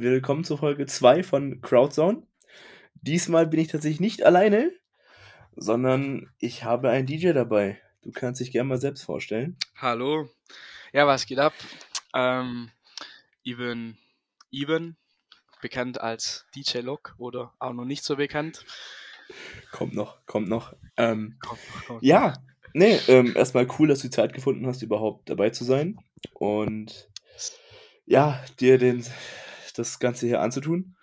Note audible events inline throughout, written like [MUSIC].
Willkommen zur Folge 2 von Crowdzone. Diesmal bin ich tatsächlich nicht alleine, sondern ich habe einen DJ dabei. Du kannst dich gerne mal selbst vorstellen. Hallo. Ja, was geht ab? Ähm, ich bin Ivan, bekannt als DJ Lock oder auch noch nicht so bekannt. Kommt noch, kommt noch. Ähm, kommt, kommt. Ja, nee, ähm, erstmal cool, dass du Zeit gefunden hast, überhaupt dabei zu sein. Und ja, dir den, das Ganze hier anzutun.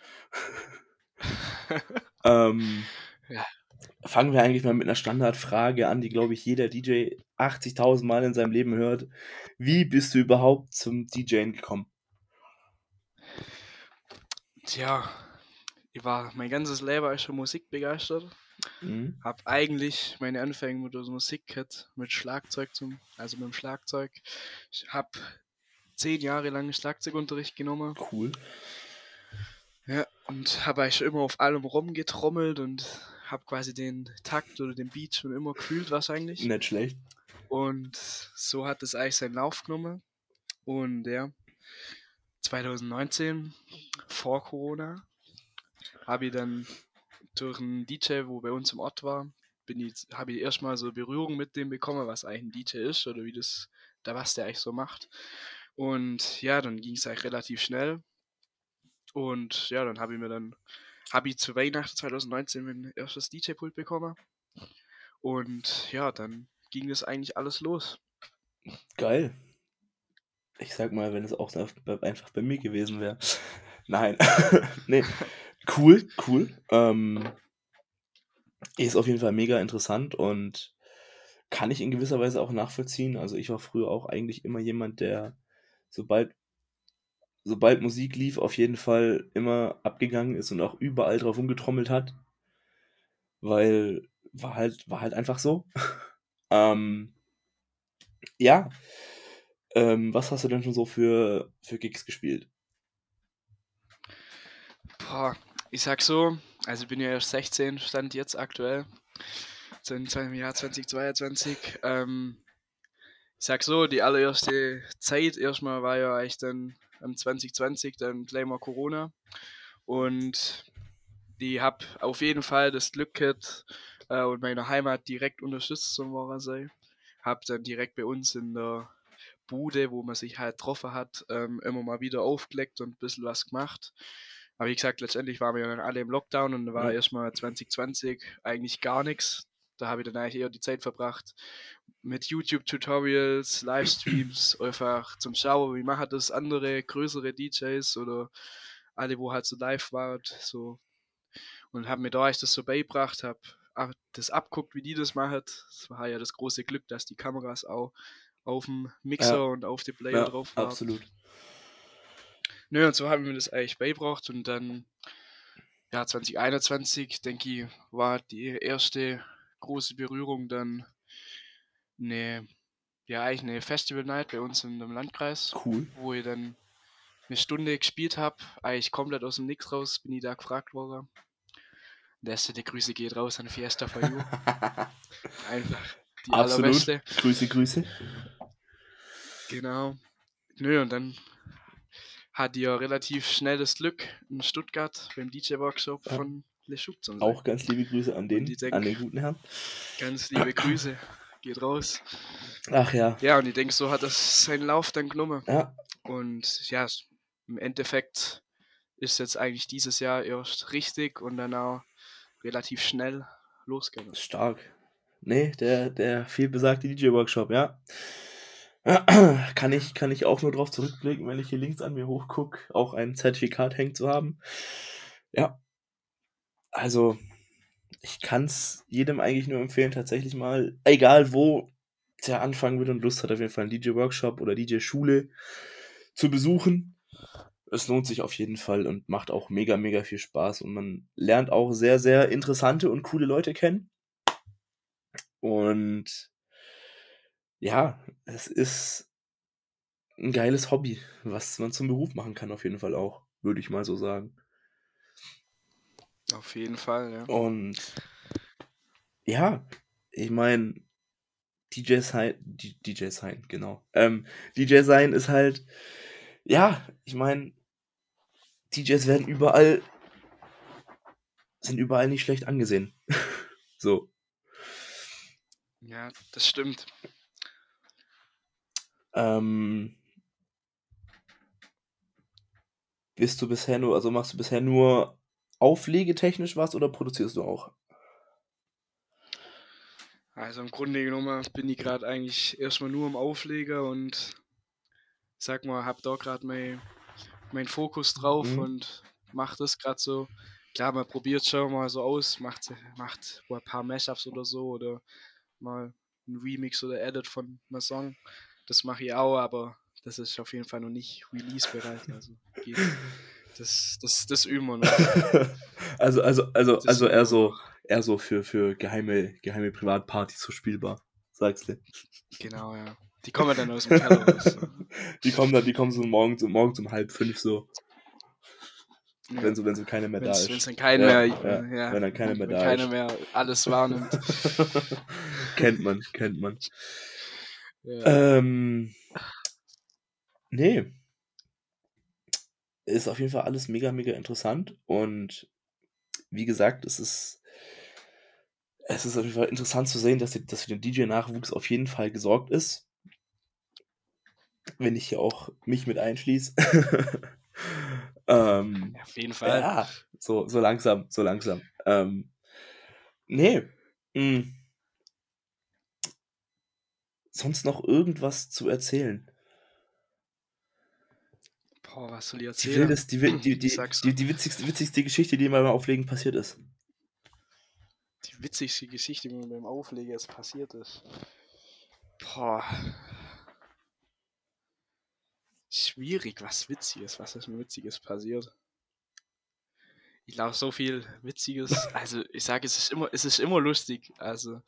[LAUGHS] ähm, ja. Fangen wir eigentlich mal mit einer Standardfrage an, die, glaube ich, jeder DJ 80.000 Mal in seinem Leben hört. Wie bist du überhaupt zum DJing gekommen? Tja, ich war mein ganzes Leben schon Musik begeistert. Mhm. Hab eigentlich meine Anfänge mit der Musik gehabt, mit Schlagzeug zum, also mit dem Schlagzeug. Ich hab zehn Jahre lang Schlagzeugunterricht genommen. Cool. Ja, und habe eigentlich immer auf allem rumgetrommelt und habe quasi den Takt oder den Beat schon immer gefühlt wahrscheinlich. Nicht schlecht. Und so hat es eigentlich seinen Lauf genommen. Und ja, 2019, vor Corona, habe ich dann durch einen DJ, wo bei uns im Ort war, bin ich, habe ich erstmal so Berührung mit dem bekommen, was eigentlich ein DJ ist oder wie das, da was der eigentlich so macht. Und ja, dann ging es eigentlich relativ schnell. Und ja, dann habe ich mir dann, habe ich zu Weihnachten 2019 mein erstes DJ-Pult bekommen. Und ja, dann ging das eigentlich alles los. Geil. Ich sag mal, wenn es auch einfach bei mir gewesen wäre. [LAUGHS] Nein. [LAUGHS] nee. Cool, cool. Ähm, ist auf jeden Fall mega interessant und kann ich in gewisser Weise auch nachvollziehen. Also ich war früher auch eigentlich immer jemand, der sobald, sobald Musik lief, auf jeden Fall immer abgegangen ist und auch überall drauf umgetrommelt hat. Weil war halt, war halt einfach so. [LAUGHS] ähm, ja. Ähm, was hast du denn schon so für, für Gigs gespielt? Boah, ich sag so, also ich bin ja erst 16, stand jetzt aktuell, im Jahr 2022. Ähm, ich sag so, die allererste Zeit erstmal war ja eigentlich dann am 2020 dann gleich mal Corona. Und die hab auf jeden Fall das Glück gehabt äh, und meine Heimat direkt unterstützt zum Wahrheit Hab dann direkt bei uns in der Bude, wo man sich halt getroffen hat, ähm, immer mal wieder aufgelegt und ein bisschen was gemacht. Aber wie gesagt, letztendlich waren wir ja dann alle im Lockdown und da war ja. erstmal 2020 eigentlich gar nichts. Da habe ich dann eigentlich eher die Zeit verbracht mit YouTube-Tutorials, Livestreams, [CLEARS THROAT] einfach zum Schauen, wie machen das andere größere DJs oder alle, wo halt so live waren, so. Und habe mir da echt das so beigebracht, habe das abguckt, wie die das machen. Das war ja das große Glück, dass die Kameras auch auf dem Mixer ja. und auf dem Player ja, drauf waren. Absolut. Nö, und so haben wir das eigentlich beigebracht und dann, ja, 2021, denke ich, war die erste große Berührung dann eine, ja, eigentlich eine Festival Night bei uns in dem Landkreis. Cool. Wo ich dann eine Stunde gespielt habe, eigentlich komplett aus dem Nix raus, bin ich da gefragt worden. Der erste, die Grüße geht raus an Fiesta for You. [LAUGHS] Einfach die Absolut. allerbeste. Grüße, Grüße. Genau. Nö, und dann hat ihr relativ schnelles Glück in Stuttgart beim DJ-Workshop ja. von Sein. Auch ganz liebe Grüße an den, denk, an den guten Herrn. Ganz liebe [CLEARS THROAT] Grüße geht raus. Ach ja. Ja, und ich denke, so hat das seinen Lauf dann genommen. Ja. Und ja, im Endeffekt ist jetzt eigentlich dieses Jahr erst richtig und dann auch relativ schnell losgegangen. Stark. Nee, der, der vielbesagte DJ-Workshop, ja. [CLEARS THROAT] kann ich, kann ich auch nur darauf zurückblicken, wenn ich hier links an mir hochgucke, auch ein Zertifikat hängt zu haben. Ja. Also, ich kann es jedem eigentlich nur empfehlen, tatsächlich mal, egal wo der anfangen will und Lust hat, auf jeden Fall einen DJ-Workshop oder DJ-Schule zu besuchen. Es lohnt sich auf jeden Fall und macht auch mega, mega viel Spaß und man lernt auch sehr, sehr interessante und coole Leute kennen. Und ja, es ist ein geiles Hobby, was man zum Beruf machen kann, auf jeden Fall auch, würde ich mal so sagen. Auf jeden Fall, ja. Und ja, ich meine, DJ sein, DJ sein, genau. Ähm, DJ sein ist halt, ja, ich meine, DJs werden überall, sind überall nicht schlecht angesehen. [LAUGHS] so. Ja, das stimmt. Ähm, bist du bisher nur, also machst du bisher nur auflegetechnisch was oder produzierst du auch? Also im Grunde genommen bin ich gerade eigentlich erstmal nur im Aufleger und sag mal, hab da gerade mein, mein Fokus drauf Mhm. und mach das gerade so. Klar, man probiert schon mal so aus, macht, macht ein paar Mashups oder so oder mal ein Remix oder Edit von einem Song. Das mache ich auch, aber das ist auf jeden Fall noch nicht release-bereit. Also geht. [LAUGHS] Das, das, das üben wir noch. [LAUGHS] also, also, also, Das also eher so, eher so für, für geheime, geheime Privatpartys so spielbar, sagst du. Genau, ja. Die kommen dann aus dem Keller raus. [LAUGHS] Die kommen dann, die kommen so morgens, morgens um halb fünf so, Ja. wenn so, wenn so keiner mehr da Wenn's, ist. wenn's dann keiner Ja, mehr, ja, ja, wenn dann keiner mehr da keiner ist. mehr alles wahrnimmt. [LAUGHS] kennt man, kennt man. Ja. Ähm, nee. Ist auf jeden Fall alles mega, mega interessant und wie gesagt, es ist, es ist auf jeden Fall interessant zu sehen, dass, die, dass für den DJ-Nachwuchs auf jeden Fall gesorgt ist. Wenn ich hier auch mich mit einschließe. [LAUGHS] ähm, auf jeden Fall. ja, so, so langsam, so langsam. Ähm, nee. mm. Sonst noch irgendwas zu erzählen? Boah, was soll ich Die, erzählen? wildest, die, wi- die, [CLEARS THROAT] die, Sag's die, die witzigste, witzigste Geschichte, die mir beim Auflegen passiert ist. Die witzigste Geschichte, die mir beim Aufleger jetzt passiert ist. Boah. Schwierig, was Witziges, was ist mir Witziges passiert. Ich glaube, so viel Witziges. Also, ich sage, es ist immer, es ist immer lustig. Also,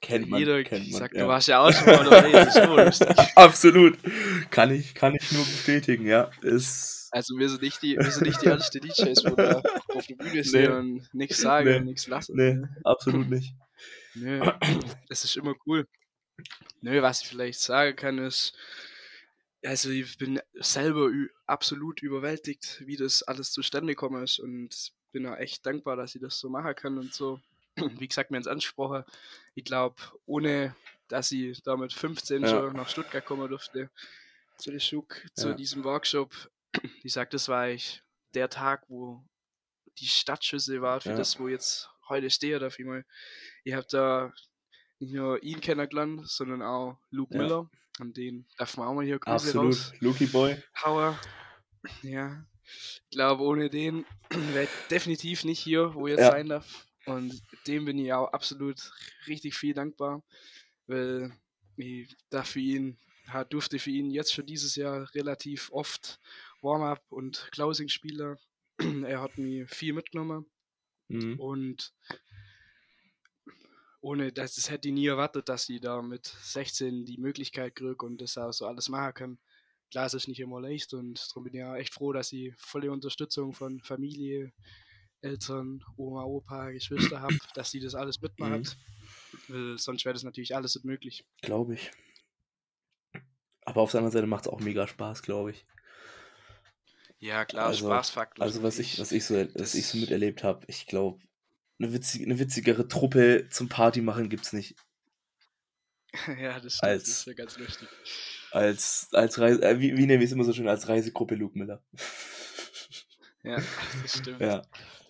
Kennt man, jeder, kennt ich man. sag, ja. du warst ja auch schon mal dabei, es ist immer [LAUGHS] lustig. Absolut. Kann ich, kann ich nur bestätigen, ja. Ist. Also, wir sind nicht die, wir sind nicht die ersten DJs, wo da auf der Bühne stehen und nichts sagen Nee. und nichts lassen. Nee, absolut nicht. Nö, es ist immer cool. Nö, was ich vielleicht sagen kann, ist, also ich bin selber absolut überwältigt, wie das alles zustande gekommen ist und bin auch echt dankbar, dass ich das so machen kann und so. [CLEARS THROAT] Wie gesagt, mir ins Ansprache. Ich glaube, ohne dass ich da mit 15 Ja. schon nach Stuttgart kommen durfte, zu der Schuck, zu Ja. diesem Workshop. Ich sag, das war ich der Tag, wo die Startschüsse war für Ja. das, wo jetzt heute stehe, darf ich mal. Ihr habt da nicht nur ihn kennengelernt, sondern auch Luke Ja. Miller. An den darf man auch mal hier Grüße Absolut. raus. Lucky Boy. Hauer. Ja. Ich glaube, ohne den [CLEARS THROAT] wäre ich definitiv nicht hier, wo ich jetzt Ja. sein darf. Und dem bin ich auch absolut richtig viel dankbar, weil ich da für ihn, durfte für ihn jetzt schon dieses Jahr relativ oft Warm-up und Closing spielen. [CLEARS THROAT] er hat mir viel mitgenommen Mhm. und ohne das, das hätte ich nie erwartet, dass sie da mit 16 die Möglichkeit kriegt und das auch so alles machen kann. Klar, es ist nicht immer leicht und darum bin ich ja echt froh, dass ich volle Unterstützung von Familie, Eltern, Oma, Opa, Geschwister [CLEARS THROAT] habe, dass sie das alles mitmacht. Weil sonst wäre das natürlich alles nicht möglich. Glaube ich. Aber auf der anderen Seite macht es auch mega Spaß, glaube ich. Ja, klar, Also- Spaßfaktor. Also was ich, was ich so, was ich so miterlebt habe, ich glaube, eine, witzig, eine witzigere Truppe zum Party machen gibt's nicht. [LAUGHS] ja, das stimmt, als- das ist ja ganz lustig. Als, als Reise, äh, wie, wie nennen wir es immer so schön, als Reisegruppe Luke Miller. [LAUGHS] Ja, das stimmt. ja.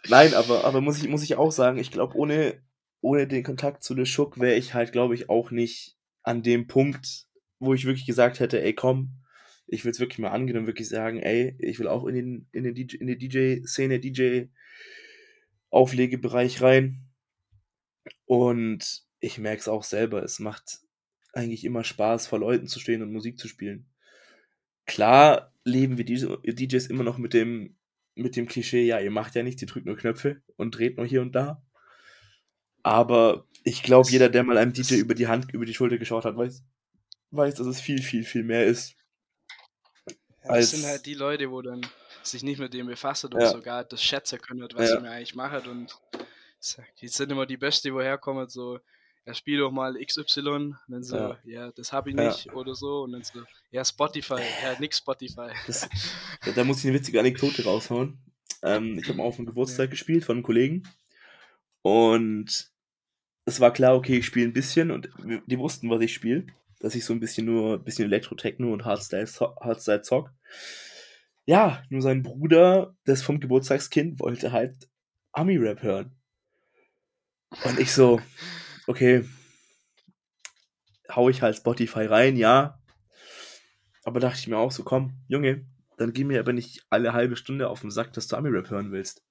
Nein, aber, aber muss ich, muss ich auch sagen, ich glaube, ohne, ohne den Kontakt zu Le Schuck wäre ich halt, glaube ich, auch nicht an dem Punkt, wo ich wirklich gesagt hätte, ey, komm, ich will es wirklich mal angehen und wirklich sagen, ey, ich will auch in den, in den DJ, in die DJ-Szene, DJ-Auflegebereich rein. Und ich merke es auch selber, es macht eigentlich immer Spaß, vor Leuten zu stehen und Musik zu spielen. Klar leben wir diese DJs immer noch mit dem, mit dem Klischee, ja, ihr macht ja nichts, ihr drückt nur Knöpfe und dreht nur hier und da. Aber ich glaube, jeder, der mal einem DJ über die Hand, über die Schulter geschaut hat, weiß, weiß, dass es viel, viel, viel mehr ist. Ja, das sind halt die Leute, wo dann sich nicht mit dem befassen und Ja. sogar das schätzen können, was Ja. sie mir eigentlich machen. Und die sind immer die Beste, woher kommen. So, ja, spiel doch mal XY. Und dann so, ja, Ja. das habe ich Ja. nicht oder so. Und dann so, ja, Spotify, ja, nix Spotify. Das, da, muss ich eine witzige Anekdote raushauen. Ähm, ich habe mal auf dem Geburtstag gespielt von einem Kollegen. Und es war klar, okay, ich spiele ein bisschen und die wussten, was ich spiele. Dass ich so ein bisschen nur ein bisschen Elektro-Techno und Hardstyle, Hardstyle zock. Ja, nur sein Bruder, das vom Geburtstagskind, wollte halt Ami-Rap hören. Und ich so, okay, hau ich halt Spotify rein, ja. Aber dachte ich mir auch so, komm, Junge, dann geh mir aber nicht alle halbe Stunde auf den Sack, dass du Ami-Rap hören willst.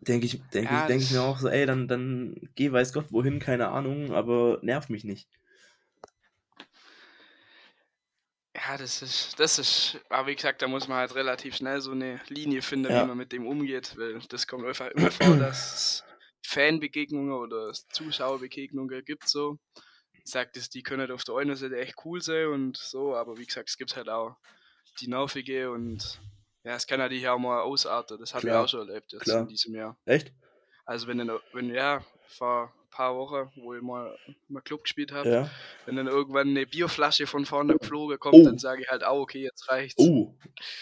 Denke ich, denke Ja, ich, denke ich mir auch so, ey, dann, dann geh weiß Gott wohin, keine Ahnung, aber nerv mich nicht. Ja, das ist, das ist, aber wie gesagt, da muss man halt relativ schnell so eine Linie finden, Ja. wie man mit dem umgeht, weil das kommt einfach immer vor, [CLEARS THROAT] dass es Fanbegegnungen oder Zuschauerbegegnungen gibt so. Ich sag, das, die können halt auf der einen Seite echt cool sein und so, aber wie gesagt, es gibt halt auch die nervige und ja, es kann natürlich auch mal ausarten, das habe ich Klar, auch schon erlebt jetzt klar. in diesem Jahr. Echt? Also wenn dann, wenn ja, vor ein paar Wochen, wo ich mal, mal Club gespielt habe, Ja. wenn dann irgendwann eine Bierflasche von vorne geflogen kommt, Oh. dann sage ich halt auch, okay, jetzt reicht's. Oh.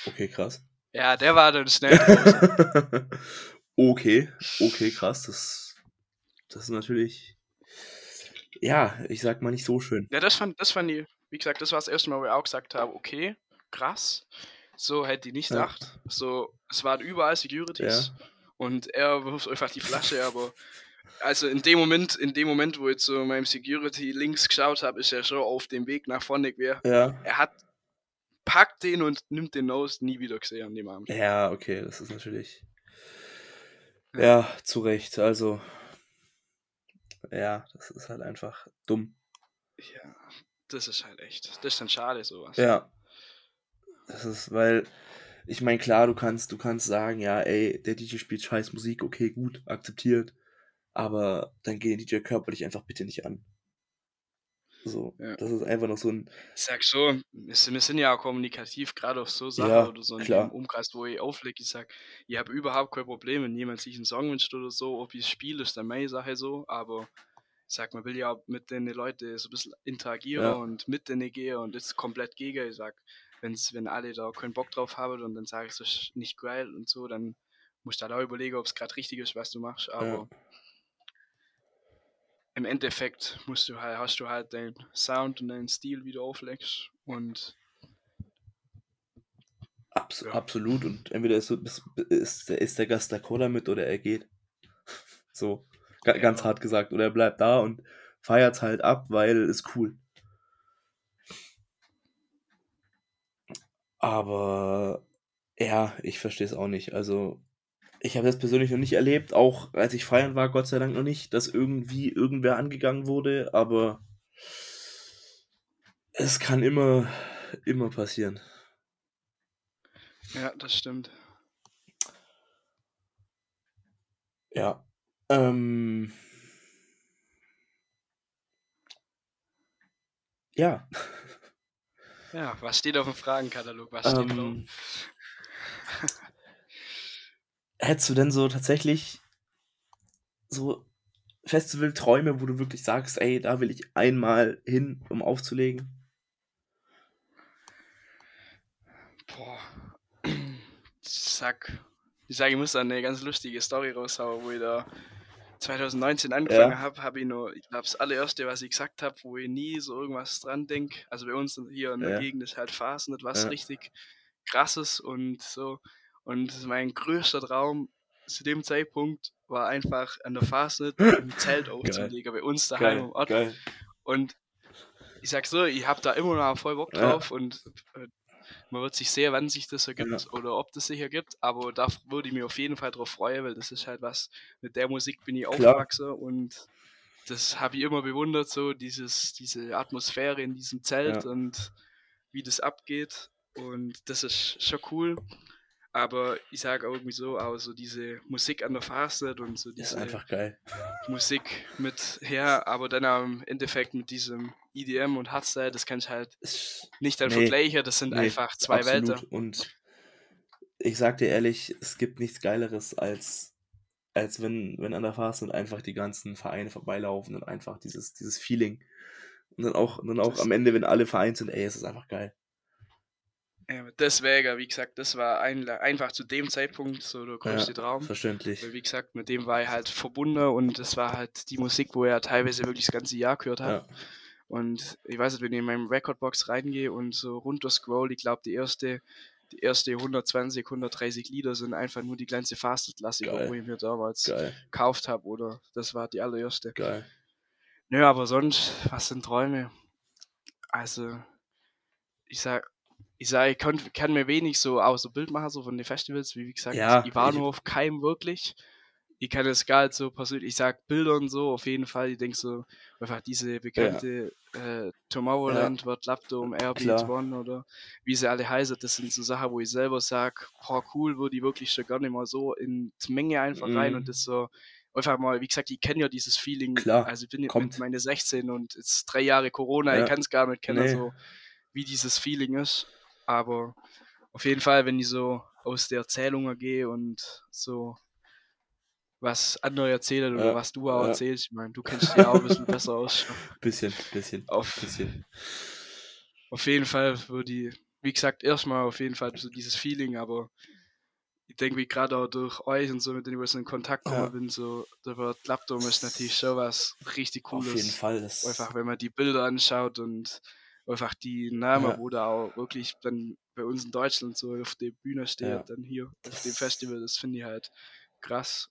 Okay, krass. Ja, der war dann schnell [LAUGHS] okay, okay, krass. Das, das ist natürlich, ja, ich sag mal nicht so schön. ja, das fand, das fand ich, wie gesagt, das war das erste Mal, wo ich auch gesagt habe, okay, krass. So hätte ich nicht Ja. gedacht. So, es waren überall Securities und er wirft einfach die Flasche, aber also in dem Moment, in dem Moment, wo ich zu meinem Security links geschaut habe, ist er schon auf dem Weg nach vorne gewesen. Ja. Er hat packt den und nimmt den Nose nie wieder gesehen an dem Abend. Ja, okay, das ist natürlich. Ja. Ja, zu Recht. Also, ja, das ist halt einfach dumm. Ja, das ist halt echt. Das ist dann schade, sowas. Ja. Das ist, weil, ich meine, klar, du kannst, du kannst sagen, ja, ey, der DJ spielt scheiß Musik, okay, gut, akzeptiert. Aber dann geh den DJ körperlich einfach bitte nicht an. So, Ja. das ist einfach noch so ein, Ich sag so, wir sind, ja auch kommunikativ, gerade auf so Sachen Ja, oder so dem Umkreis, wo ich auflege. Ich sag, ich habe überhaupt kein Problem, wenn jemand sich einen Song wünscht oder so, ob ich es spiele, ist dann meine Sache so, aber ich sag, man will ja mit den Leuten so ein bisschen interagieren Ja. und mit denen gehen und das komplett gegen. Ich sag, wenn's, wenn alle da keinen Bock drauf haben und dann sage ich, ist nicht geil und so, dann musst du halt auch überlegen, ob es gerade richtig ist, was du machst, aber im Endeffekt musst du halt, hast du halt deinen Sound und deinen Stil wieder auflegst und abs Ja. absolut. Und entweder ist, ist, ist, der- ist der Gast d'accord damit oder er geht. [LAUGHS] So, ga, ganz Ja. hart gesagt. Oder er bleibt da und feiert's halt ab, weil ist cool. Aber ja, ich verstehe es auch nicht. Also, ich habe das persönlich noch nicht erlebt, auch als ich feiern war, Gott sei Dank noch nicht, dass irgendwie irgendwer angegangen wurde, aber es kann immer, immer passieren. ja, das stimmt. Ja. Ähm. Ja. Ja, was steht auf dem Fragenkatalog? Was steht drauf? Ähm, [LAUGHS] hättest du denn so tatsächlich so Festivalträume, wo du wirklich sagst, ey, da will ich einmal hin, um aufzulegen? Boah. [CLEARS THROAT] Ich sag, ich sag, ich muss da eine ganz lustige Story raushauen, wo ich da 2019 angefangen Ja. habe, habe ich nur, ich glaube, das allererste, was ich gesagt habe, wo ich nie so irgendwas dran denke. Also bei uns hier in der Ja. Gegend ist halt Phasen was Ja. richtig krasses und so. Und mein größter Traum zu dem Zeitpunkt war einfach an der Fastnet ein Zelt [LAUGHS] aufzulegen, bei uns daheim im Ort. geil. Und ich sag so, ich habe da immer noch voll Bock Ja. drauf und äh, man wird sich sehen, wann sich das ergibt Ja. oder ob das sich ergibt, aber da würde ich mich auf jeden Fall drauf freuen, weil das ist halt was, mit der Musik bin ich aufgewachsen und das habe ich immer bewundert, so dieses, diese Atmosphäre in diesem Zelt Ja. und wie das abgeht und das ist schon cool. Aber ich sage auch irgendwie so, auch so diese Musik an der Fastnet und so diese einfach geil. Musik mit her, aber dann am Endeffekt mit diesem EDM und Hardstyle, das kann ich halt nicht dann Nee, vergleichen, das sind nee, einfach zwei absolut. Welten. Und ich sag dir ehrlich, es gibt nichts Geileres als als wenn, wenn an der Fahrt einfach die ganzen Vereine vorbeilaufen und einfach dieses, dieses Feeling. Und dann auch, dann auch Das- am Ende, wenn alle vereint sind, ey, es ist einfach geil. Ja, deswegen, wie gesagt, das war ein, einfach zu dem Zeitpunkt so der größte Traum. Verständlich. Weil, wie gesagt, mit dem war ich halt verbunden und das war halt die Musik, wo ja teilweise wirklich das ganze Jahr gehört habe. Ja, Und ich weiß nicht, wenn ich in meinem Recordbox reingehe und so runter scroll, ich glaube, die erste, die erste 120, 130 Lieder sind einfach nur die ganze Fastest-Klassiker, Geil. wo ich mir damals geil, gekauft habe, oder das war die allererste. geil. Nö, aber sonst, was sind Träume? Also, ich sag, ich sag, ich kann, kann mir wenig so außer Bild machen, so von den Festivals, wie, wie gesagt, Ja, ich war nur auf keinem wirklich. Ich kann es gar nicht so persönlich, ich sag Bilder und so, auf jeden Fall, ich denke so, einfach diese bekannte äh, Tomorrowland, World Lapdome, Airbeat Klar. One oder wie sie alle heißen, das sind so Sachen, wo ich selber sag, boah, cool, würde ich wirklich schon gerne mal so in die Menge einfach rein Mhm. und das so einfach mal, wie gesagt, ich kenne ja dieses Feeling, Klar, also ich bin jetzt kommt. mit meine 16 und jetzt drei Jahre Corona, Ja. ich kann es gar nicht kennen, Nee. so wie dieses Feeling ist, aber auf jeden Fall, wenn ich so aus der Erzählung gehe und so was andere erzählen oder Ja, was du auch ja. erzählst, ich meine, du kennst dich ja auch ein bisschen besser aus. [LAUGHS] Bisschen, bisschen, Auf, bisschen. auf jeden Fall würde ich, wie gesagt, erstmal auf jeden Fall so dieses Feeling, aber ich denke, wie gerade auch durch euch und so, mit denen ich so in Kontakt gekommen Ja. bin, so, der World Lapdome ist natürlich schon was richtig Cooles. Auf jeden Fall. Das, Einfach, wenn man die Bilder anschaut und einfach die Namen, Ja. wo da auch wirklich dann bei uns in Deutschland so auf der Bühne steht, Ja. dann hier auf dem Festival, das finde ich halt krass.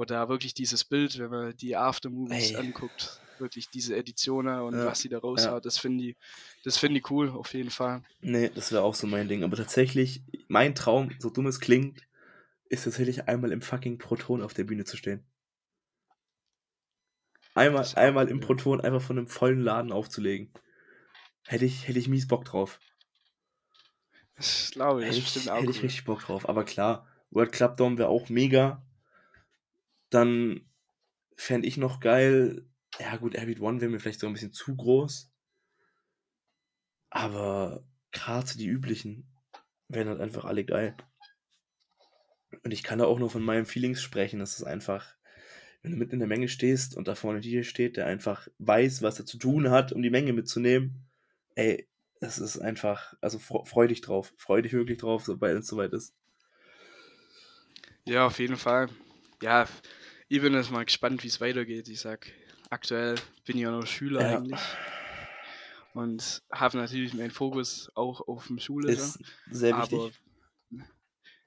Oder wirklich dieses Bild, wenn man die Aftermovies anguckt, wirklich diese Editionen und Ja, was sie da raushaut, das finde ich, das finde ich cool, auf jeden Fall. Nee, das wäre auch so mein Ding. Aber tatsächlich, mein Traum, so dumm es klingt, ist tatsächlich einmal im fucking Proton auf der Bühne zu stehen. Einmal, einmal im. Proton einfach von einem vollen Laden aufzulegen. Hätte ich, hätte ich mies Bock drauf. Das glaube ich, Hätte ich, bestimmt auch hätte ich cool. richtig Bock drauf. Aber klar, World Club Dome wäre auch mega. Dann fände ich noch geil. Ja, gut, Airbeat One wäre mir vielleicht so ein bisschen zu groß. Aber gerade die üblichen wären halt einfach alle geil. Und ich kann da auch nur von meinen Feelings sprechen. Das ist einfach, wenn du mitten in der Menge stehst und da vorne DJ steht, der einfach weiß, was er zu tun hat, um die Menge mitzunehmen. Ey, das ist einfach, also fre- freu dich drauf. Freu dich wirklich drauf, sobald es soweit ist. Ja, auf jeden Fall. Ja, ich bin jetzt mal gespannt, wie es weitergeht. Ich sag, aktuell bin ich ja noch Schüler Ja. eigentlich. Und habe natürlich meinen Fokus auch auf dem Schule. Ist sehr wichtig. Aber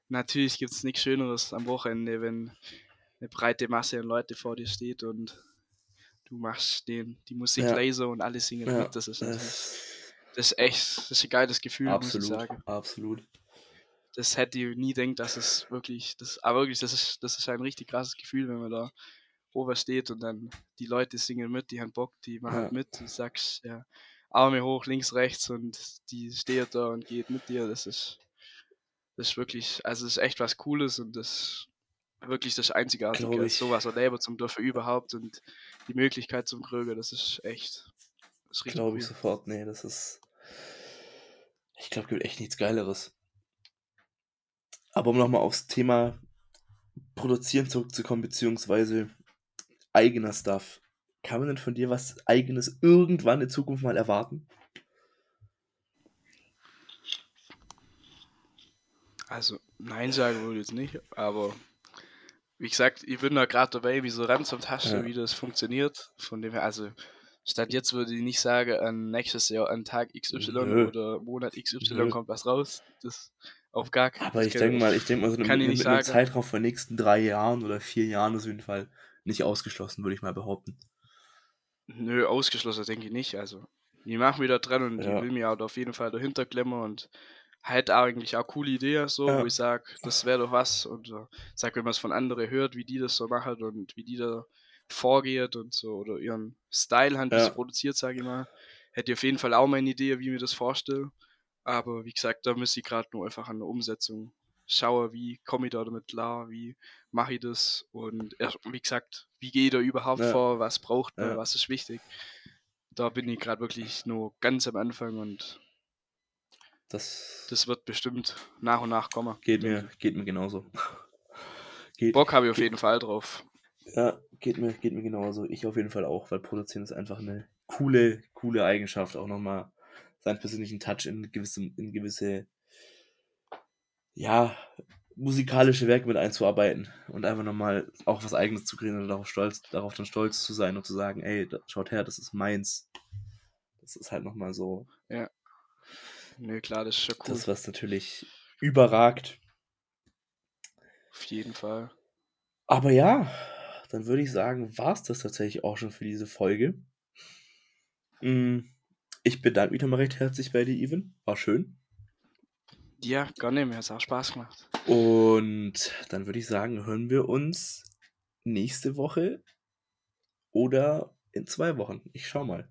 natürlich gibt es nichts Schöneres am Wochenende, wenn eine breite Masse an Leute vor dir steht und du machst den, die Musik Ja. leiser und alle singen Ja, mit. Das ist, das- ist echt, das ist ein geiles Gefühl, muss ich absolut, sagen. absolut. Das hätte ich nie gedacht, dass es wirklich, das, aber wirklich, das ist, das ist ein richtig krasses Gefühl, wenn man da oben steht und dann die Leute singen mit, die haben Bock, die machen Ja. mit, du sagst, ja, Arme hoch, links, rechts und die steht da und geht mit dir, das ist, das ist wirklich, also das ist echt was Cooles und das wirklich das Einzigartige, sowas erleben zum dürfen überhaupt und die Möglichkeit zum Kröger, das ist echt, das ist richtig Glaube cool. ich sofort. Nee, das ist. Ich glaube, gibt echt nichts Geileres. Aber um nochmal aufs Thema Produzieren zurückzukommen, beziehungsweise eigener Stuff. Kann man denn von dir was Eigenes irgendwann in Zukunft mal erwarten? Also, nein sagen würde ich jetzt nicht, aber wie gesagt, ich bin da gerade dabei, wie so Ransom-Tasche, Ja. wie das funktioniert. Von dem her, also, statt jetzt würde ich nicht sagen, an nächstes Jahr, an Tag XY Nö. oder Monat XY Nö. kommt was raus. Das auf gar keinen Aber ich denke mal, ich denke mal, so ich mit, einem. Zeitraum von nächsten drei Jahren oder vier Jahren ist auf jeden Fall nicht ausgeschlossen, würde ich mal behaupten. Nö, ausgeschlossen denke ich nicht. Also, ich mache mich da dran und Ja. ich will mir auch auf jeden Fall dahinter klemmen und halt eigentlich auch coole Idee, so, Ja. wo ich sage, das wäre doch was. Und äh, sag, wenn man es von anderen hört, wie die das so machen und wie die da vorgeht und so, oder ihren Style wie Ja. produziert, sage ich mal, hätte ich auf jeden Fall auch mal eine Idee, wie ich mir das vorstelle. Aber wie gesagt, da müsste ich gerade nur einfach an der Umsetzung schauen, wie komme ich da damit klar, wie mache ich das und wie gesagt, wie gehe ich da überhaupt Ja. vor, was braucht man, Ja. was ist wichtig. Da bin ich gerade wirklich nur ganz am Anfang und Das, das wird bestimmt nach und nach kommen. geht, mir, geht mir genauso. [LAUGHS] geht, Bock habe ich auf geht, jeden Fall drauf. ja, geht mir, geht mir genauso. Ich auf jeden Fall auch, weil produzieren ist einfach eine coole, coole Eigenschaft, auch nochmal seinen persönlichen Touch in gewisse, in gewisse, ja, musikalische Werke mit einzuarbeiten und einfach nochmal auch was Eigenes zu kreieren und darauf stolz, darauf dann stolz zu sein und zu sagen, ey, da, schaut her, das ist meins. Das ist halt nochmal so Ja. Nee, klar, das ist schon cool. das, was natürlich überragt. Auf jeden Fall. Aber ja, dann würde ich sagen, war es das tatsächlich auch schon für diese Folge. Mm, Ich bedanke mich nochmal recht herzlich bei dir, Even. War schön. Ja, gar nicht mehr. Es hat auch Spaß gemacht. Und dann würde ich sagen, hören wir uns nächste Woche oder in zwei Wochen. Ich schau mal.